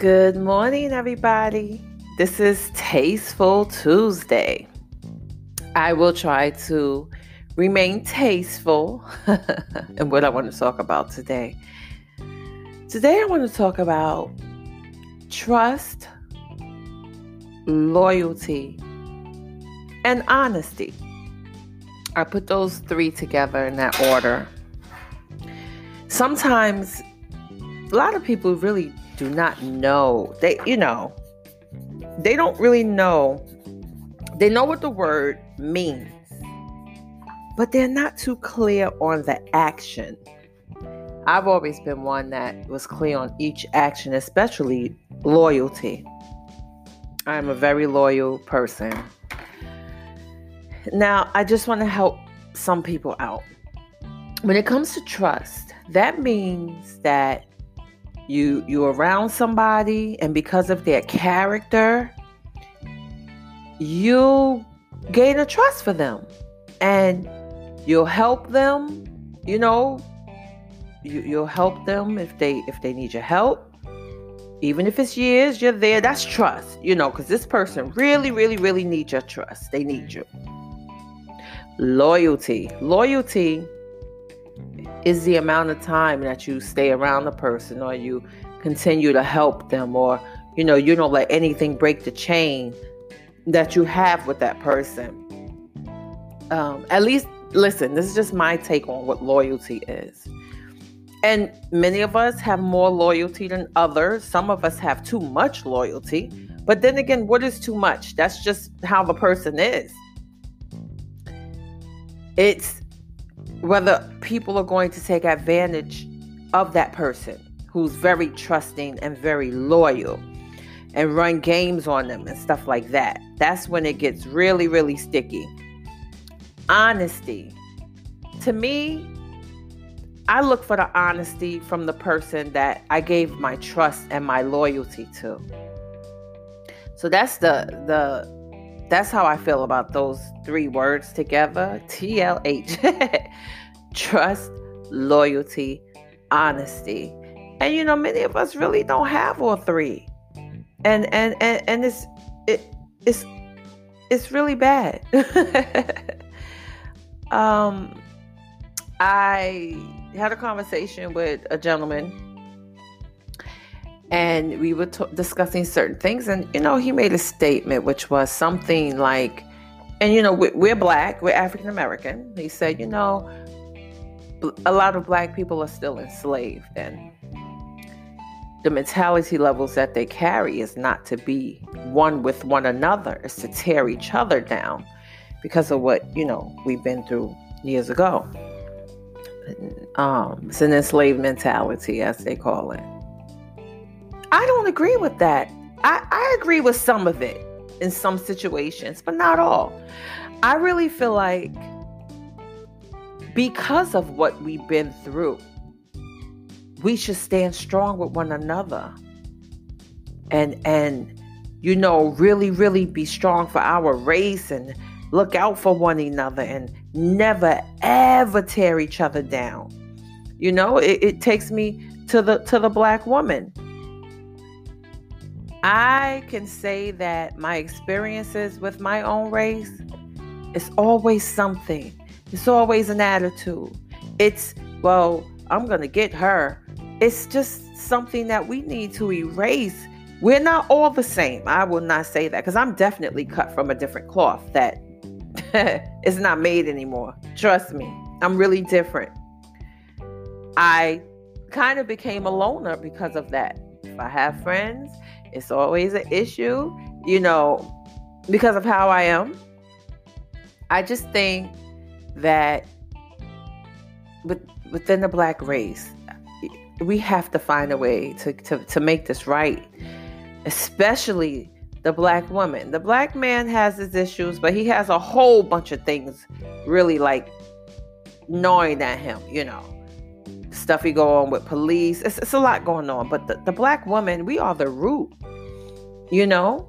Good morning, everybody. This is Tasteful Tuesday. I will try to remain tasteful in what I want to talk about today. Today, I want to talk about trust, loyalty, and honesty. I put those three together in that order. Sometimes a lot of people really do not know. They, you know, they don't really know. They know what the word means, but they're not too clear on the action. I've always been one that was clear on each action, especially loyalty. I'm a very loyal person. Now, I just want to help some people out. When it comes to trust, that means that you you're around somebody and because of their character, you gain a trust for them. And you'll help them, you know, you, you'll help them if they if they need your help. Even if it's years you're there that's trust you know because this person really really really needs your trust. They need you. Loyalty. Loyalty is the amount of time that you stay around the person or you continue to help them or you know you don't let anything break the chain that you have with that person? Um, at least listen this is just my take on what loyalty is. And many of us have more loyalty than others. Some of us have too much loyalty. But then again what is too much? That's just how the person is. It's whether people are going to take advantage of that person who's very trusting and very loyal and run games on them and stuff like that. That's when it gets really, really sticky. Honesty. To me, I look for the honesty from the person that I gave my trust and my loyalty to. So that's the the that's how I feel about those three words together TLH trust, loyalty, honesty. And you know, many of us really don't have all three. And and and, and it's it it's it's really bad. um I had a conversation with a gentleman and we were t- discussing certain things and you know he made a statement which was something like and you know we're black we're african american he said you know a lot of black people are still enslaved and the mentality levels that they carry is not to be one with one another it's to tear each other down because of what you know we've been through years ago. Um, it's an enslaved mentality as they call it I don't agree with that. I, I agree with some of it in some situations, but not all. I really feel like because of what we've been through, we should stand strong with one another. And and you know, really, really be strong for our race and look out for one another and never ever tear each other down. You know, it, it takes me to the to the black woman I can say that my experiences with my own race is always something. It's always an attitude. It's, well, I'm going to get her. It's just something that we need to erase. We're not all the same. I will not say that because I'm definitely cut from a different cloth that is not made anymore. Trust me, I'm really different. I kind of became a loner because of that. If I have friends, it's always an issue, you know, because of how I am. I just think that with, within the black race, we have to find a way to, to, to make this right, especially the black woman. The black man has his issues, but he has a whole bunch of things really like gnawing at him, you know stuff he go on with police. It's, it's a lot going on. But the, the black woman, we are the root. You know,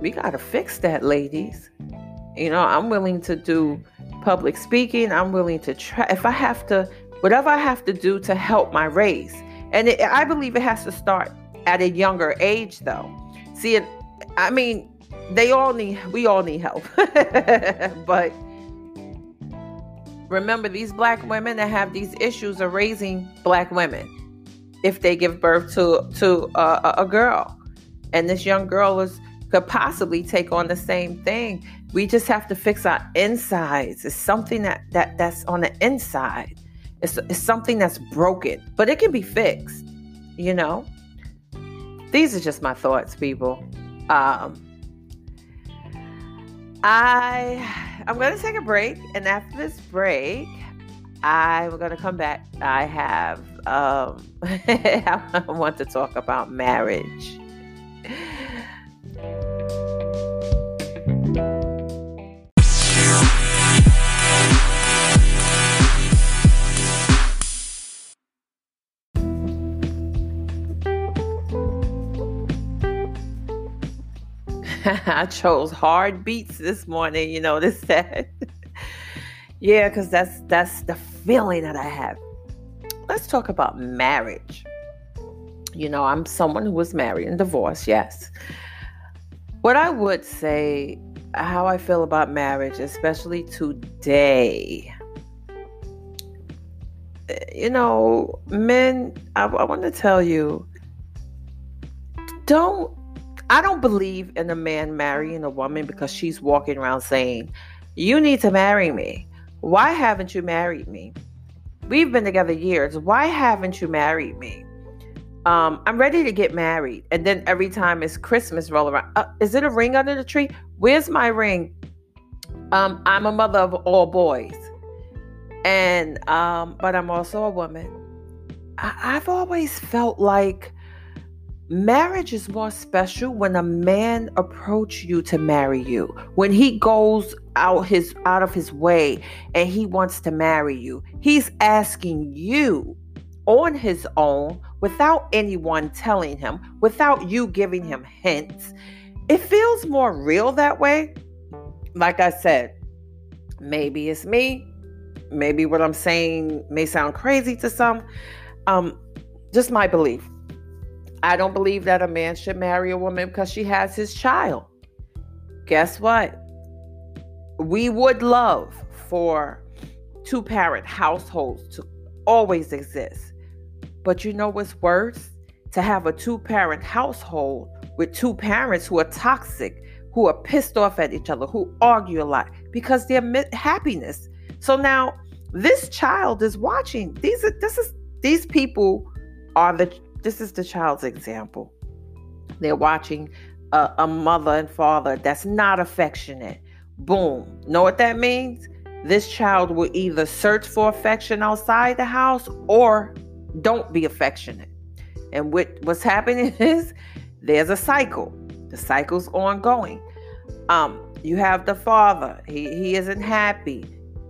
we got to fix that, ladies. You know, I'm willing to do public speaking. I'm willing to try, if I have to, whatever I have to do to help my race. And it, I believe it has to start at a younger age though. See, I mean, they all need we all need help. but remember these black women that have these issues are raising black women if they give birth to to a, a girl. And this young girl is could possibly take on the same thing. We just have to fix our insides. It's something that, that that's on the inside. It's, it's something that's broken, but it can be fixed, you know? These are just my thoughts, people. Um, I I'm gonna take a break, and after this break, I'm gonna come back. I have um, I want to talk about marriage. I chose hard beats this morning, you know, this that. yeah, because that's that's the feeling that I have. Let's talk about marriage. You know, I'm someone who was married and divorced, yes. What I would say, how I feel about marriage, especially today. Eh, you know, men, I, I want to tell you, don't I don't believe in a man marrying a woman because she's walking around saying, You need to marry me. Why haven't you married me? We've been together years. Why haven't you married me? Um, I'm ready to get married. And then every time it's Christmas roll around, uh, is it a ring under the tree? Where's my ring? Um, I'm a mother of all boys. And um, but I'm also a woman. I- I've always felt like marriage is more special when a man approach you to marry you. When he goes out his out of his way and he wants to marry you he's asking you on his own without anyone telling him without you giving him hints. It feels more real that way. Like i said maybe it's me. Maybe what i'm saying may sound crazy to some. Um just my belief I don't believe that a man should marry a woman because she has his child. Guess what? We would love for two parent households to always exist. But you know what's worse? To have a two parent household with two parents who are toxic, who are pissed off at each other, who argue a lot because they're happiness. So now this child is watching. These are this is these people are the this is the child's example. They're watching a, a mother and father that's not affectionate. Boom. Know what that means? This child will either search for affection outside the house or don't be affectionate. And what, what's happening is there's a cycle. The cycle's ongoing. Um, you have the father, he, he isn't happy.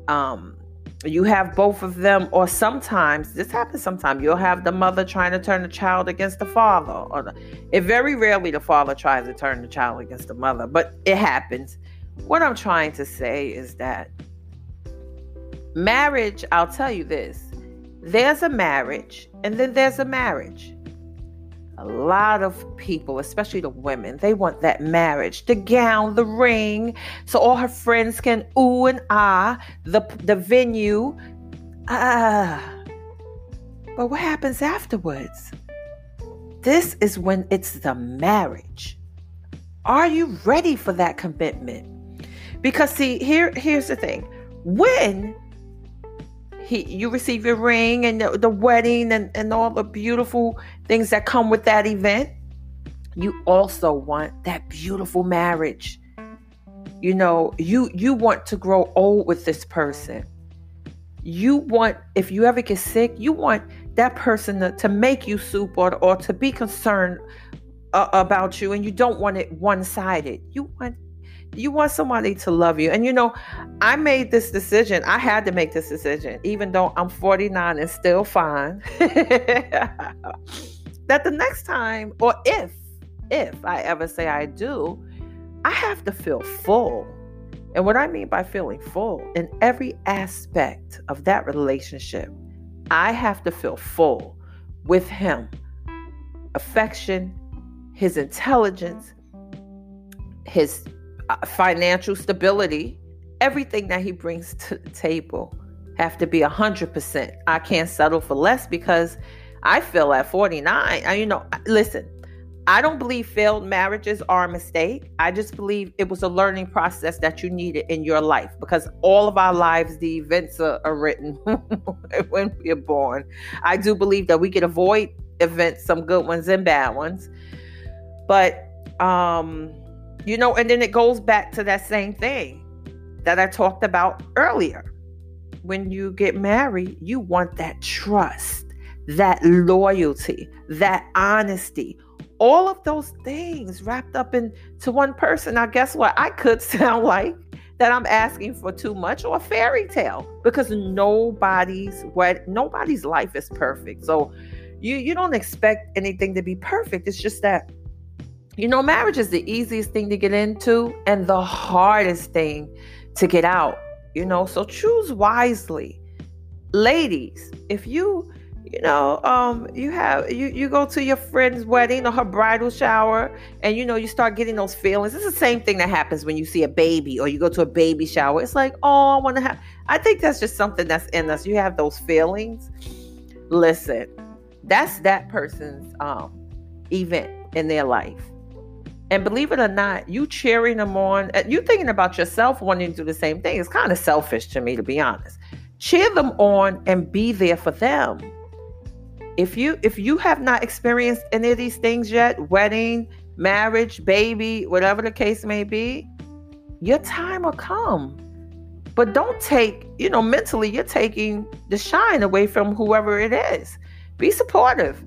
Um, you have both of them or sometimes this happens sometimes you'll have the mother trying to turn the child against the father or the, it very rarely the father tries to turn the child against the mother but it happens. What i'm trying to say is that marriage i'll tell you this there's a marriage and then there's a marriage a lot of people, especially the women, they want that marriage, the gown, the ring, so all her friends can ooh and ah, the the venue. Ah. But what happens afterwards? This is when it's the marriage. Are you ready for that commitment? Because see, here here's the thing. When he you receive your ring and the, the wedding and, and all the beautiful things that come with that event. You also want that beautiful marriage. You know you you want to grow old with this person. You want if you ever get sick you want that person to, to make you soup or, or to be concerned uh, about you and you don't want it one-sided. You want you want somebody to love you. And you know, I made this decision. I had to make this decision, even though I'm 49 and still fine. that the next time, or if, if I ever say I do, I have to feel full. And what I mean by feeling full, in every aspect of that relationship, I have to feel full with him. affection, his intelligence, his financial stability, everything that he brings to the table have to be 100%. I can't settle for less because I feel at 49, you know, listen, I don't believe failed marriages are a mistake. I just believe it was a learning process that you needed in your life because all of our lives, the events are, are written when we are born. I do believe that we can avoid events, some good ones and bad ones. But, um, you know, and then it goes back to that same thing that I talked about earlier. When you get married, you want that trust, that loyalty, that honesty all of those things wrapped up into one person. Now, guess what? I could sound like that I'm asking for too much or a fairy tale because nobody's what nobody's life is perfect. So you you don't expect anything to be perfect. It's just that you know, marriage is the easiest thing to get into and the hardest thing to get out. You know, so choose wisely. Ladies, if you you know, um, you have you you go to your friend's wedding or her bridal shower, and you know you start getting those feelings. It's the same thing that happens when you see a baby or you go to a baby shower. It's like, oh, I want to have. I think that's just something that's in us. You have those feelings. Listen, that's that person's um event in their life. And believe it or not, you cheering them on, uh, you thinking about yourself wanting to do the same thing. It's kind of selfish to me, to be honest. Cheer them on and be there for them if you if you have not experienced any of these things yet wedding marriage baby whatever the case may be your time will come but don't take you know mentally you're taking the shine away from whoever it is be supportive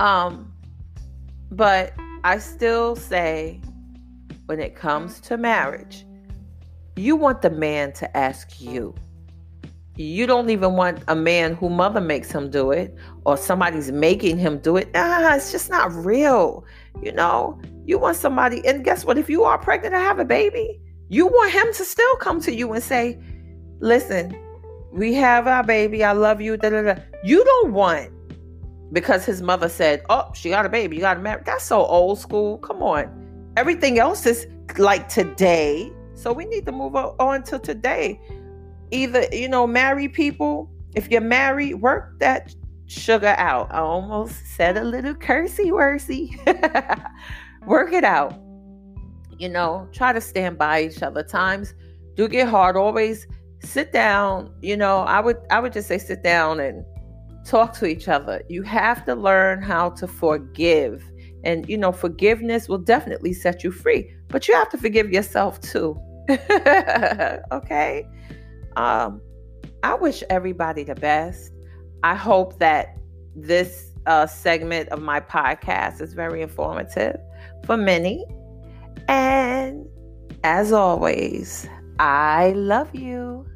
um but i still say when it comes to marriage you want the man to ask you you don't even want a man who mother makes him do it or somebody's making him do it. Ah, it's just not real. You know, you want somebody, and guess what? If you are pregnant and have a baby, you want him to still come to you and say, Listen, we have our baby. I love you. Da, da, da. You don't want because his mother said, Oh, she got a baby. You got to marry. That's so old school. Come on. Everything else is like today. So we need to move on to today either you know marry people if you're married work that sugar out i almost said a little cursey worsey work it out you know try to stand by each other times do get hard always sit down you know i would i would just say sit down and talk to each other you have to learn how to forgive and you know forgiveness will definitely set you free but you have to forgive yourself too okay um, I wish everybody the best. I hope that this uh, segment of my podcast is very informative for many. And as always, I love you.